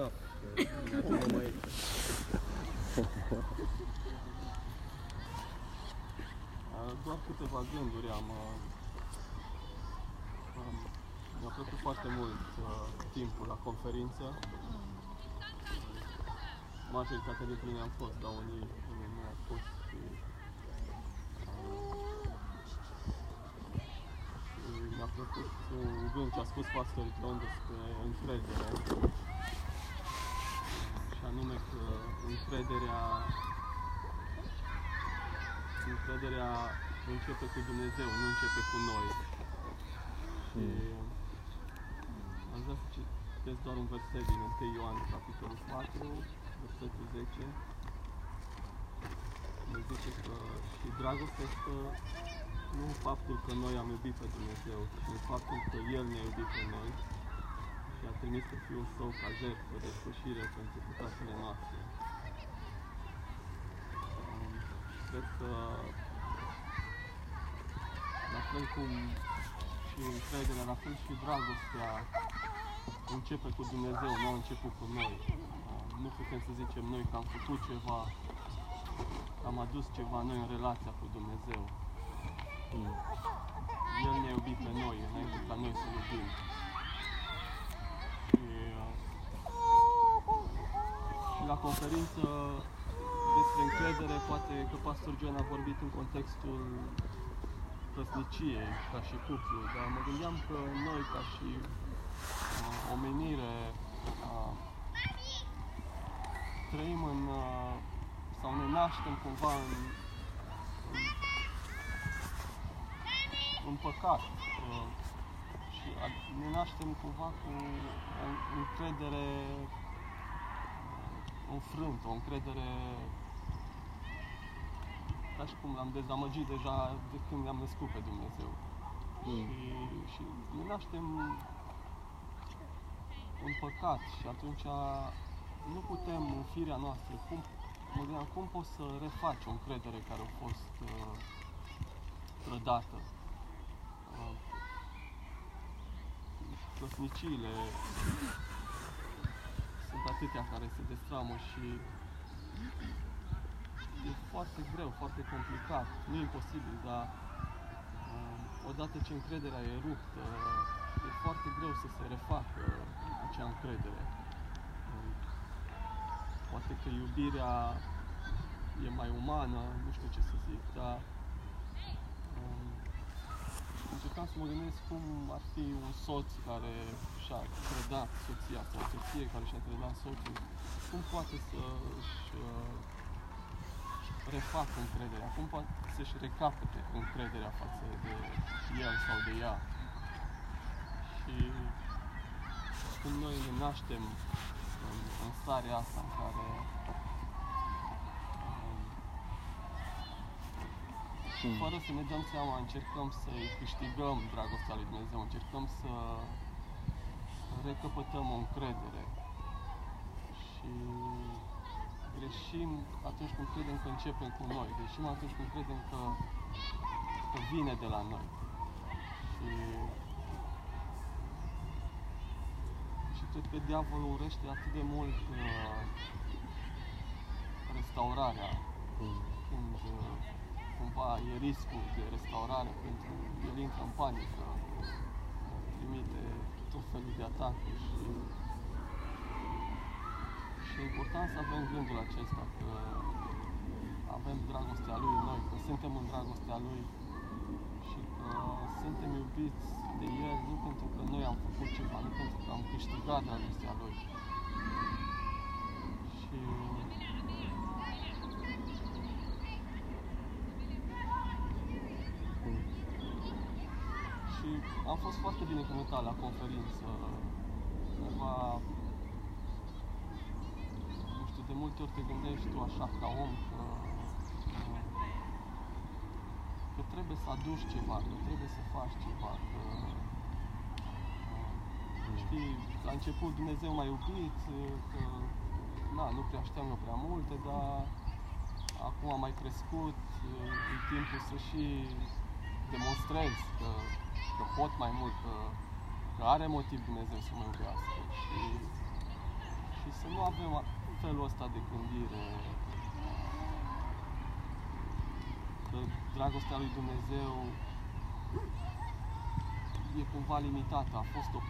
cap. Că acum mai... Uh, Doar câteva gânduri am. uh, am mi-a plăcut foarte mult uh, timpul la conferință. Majoritatea dintre noi am fost, dar unii, unii nu au fost. Și, uh, și mi-a plăcut un gând ce a spus pastorul John despre încredere. Și anume că încrederea încrederea începe cu Dumnezeu, nu începe cu noi. Și am vrea să citesc doar un verset din 1 Ioan, capitolul 4, versetul 10. Ne zice că și dragostea stă nu în faptul că noi am iubit pe Dumnezeu, ci în faptul că El ne-a iubit pe noi și a trimis pe Fiul Său ca jertfă de sfârșire pentru păcatele noastre. Um, Cred că la fel cum și încrederea, la fel și dragostea începe cu Dumnezeu, nu a început cu noi. Uh, Nu putem să zicem noi că am făcut ceva, că am adus ceva noi în relația cu Dumnezeu. El ne-a iubit pe noi, înainte ca noi să iubim. Și, uh, și la conferință despre încredere, poate că Pastor John a vorbit în contextul căsniciei, ca și cuplu, dar mă gândeam că noi, ca și uh, omenire, uh, trăim în, uh, sau ne naștem cumva în, în, în păcat. Uh, și a- ne naștem cumva cu o încredere înfrântă, o încredere ca și cum l-am dezamăgit deja de când ne-am născut pe Dumnezeu. Mm. Și, și ne naștem în păcat și atunci nu putem în firea noastră, cum, mă gândeam, cum poți să refaci o încredere care a fost uh, trădată? Uh, căsniciile sunt atâtea care se destramă și e foarte greu, foarte complicat, nu e imposibil, dar uh, odată ce încrederea e ruptă, e foarte greu să se refacă acea încredere. Uh, poate că iubirea e mai umană, nu știu ce să zic, dar um, încercam să mă gândesc cum ar fi un soț care și-a trădat soția sau o soție care și-a trădat soțul, cum poate să își uh, refacă încrederea, cum poate să-și recapete încrederea față de el sau de ea. Și când noi ne naștem în, în starea asta în care um, fără să ne dăm seama, încercăm să-i câștigăm dragostea lui Dumnezeu, încercăm să recăpătăm o încredere. Și greșim atunci când credem că începem cu noi, greșim atunci când credem că, că vine de la noi. Și, și cred că diavolul urește atât de mult uh, restaurarea, Mm. când uh, cumva e riscul de restaurare pentru el intră în panică, trimite tot felul de atacuri și și e important să avem gândul acesta că avem dragostea Lui noi, că suntem în dragostea Lui și că suntem iubiți de El nu pentru că noi am făcut ceva, nu pentru că am câștigat dragostea Lui. Și și am fost foarte binecuvântat la conferință. Cumva, nu știu, de multe ori te gândești tu așa ca om că, că trebuie să aduci ceva, că trebuie să faci ceva, că știi, la început Dumnezeu m-a iubit, că na, nu prea știam eu prea multe, dar acum am mai crescut, e timpul să și demonstrez că, că pot mai mult, că, că are motiv Dumnezeu să mă iubească și, și să nu avem a- felul ăsta de gândire că dragostea lui Dumnezeu e cumva limitată. A fost o,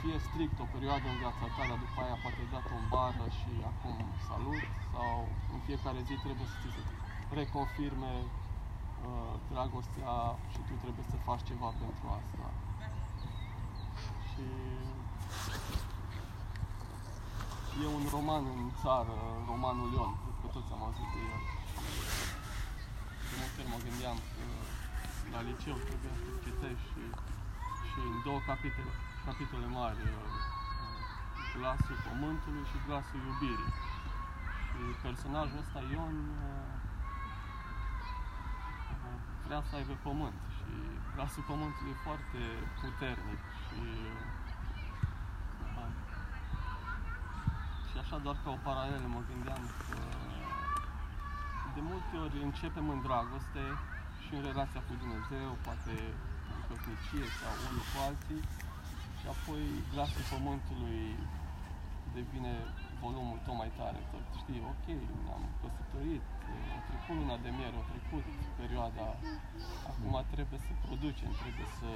fie strict o perioadă în viața ta, dar după aia poate dat-o în bară și acum salut, sau în fiecare zi trebuie să ți se reconfirme uh, dragostea și tu trebuie să faci ceva pentru asta. Și e un roman în țară, romanul Ion, cred că toți am auzit de el. De multe ori mă gândeam că la liceu trebuia să citești și, și în două capitole, capitole mari, uh, glasul pământului și glasul iubirii. Și personajul ăsta, Ion, uh, uh, vrea să aibă pământ și glasul pământului e foarte puternic și uh, și așa doar ca o paralelă mă gândeam că de multe ori începem în dragoste și în relația cu Dumnezeu, poate în căsnicie sau unul cu alții și apoi glasul pământului devine volumul tot mai tare, tot știi, ok, ne-am căsătorit, a trecut luna de miere, a trecut perioada, acum trebuie să producem, trebuie să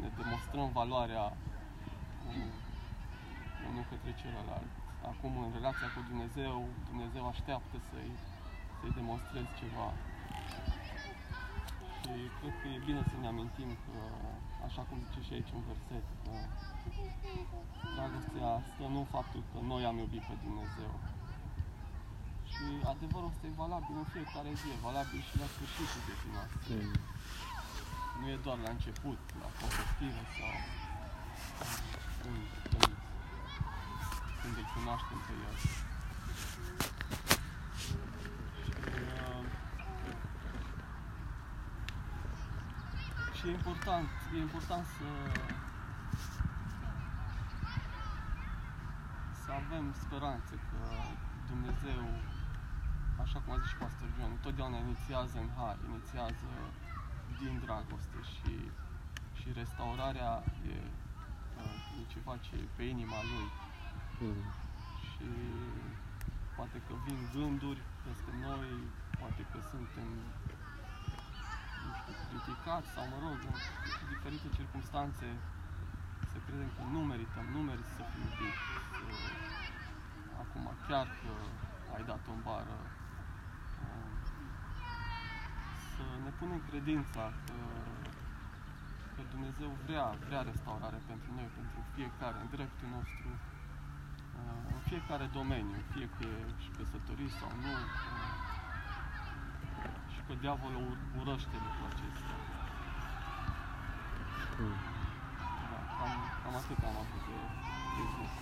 ne demonstrăm valoarea um, unul către celălalt. Acum, în relația cu Dumnezeu, Dumnezeu așteaptă să-i, să-i demonstrezi ceva. Și cred că e bine să ne amintim că, așa cum zice și aici un verset, că dragostea stă nu în faptul că noi am iubit pe Dumnezeu. Și adevărul ăsta e valabil în fiecare zi, e valabil și la sfârșitul vieții noastre. Mm. Nu e doar la început, la convertire sau când, când, când îl cunoaștem pe el. Și, uh, și e important, e important să să avem speranțe că Dumnezeu, așa cum a zis și Pastor John, întotdeauna inițiază în har, inițiază din dragoste și, și restaurarea e, uh, e ceva ce e pe inima lui Mm. și poate că vin gânduri peste noi, poate că suntem nu știu, criticați sau mă rog, în diferite circunstanțe să credem că nu merităm, nu merit să fim iubiți. Să, acum chiar că ai dat-o în bară, uh, să ne punem credința că, că Dumnezeu vrea, vrea restaurare pentru noi, pentru fiecare, în dreptul nostru, uh, în fiecare domeniu, fie că e și căsătorii sau nu, uh, și că diavolul ur- urăște lucrul acesta. Mm. Da, cam, cam atât am avut de, de zis.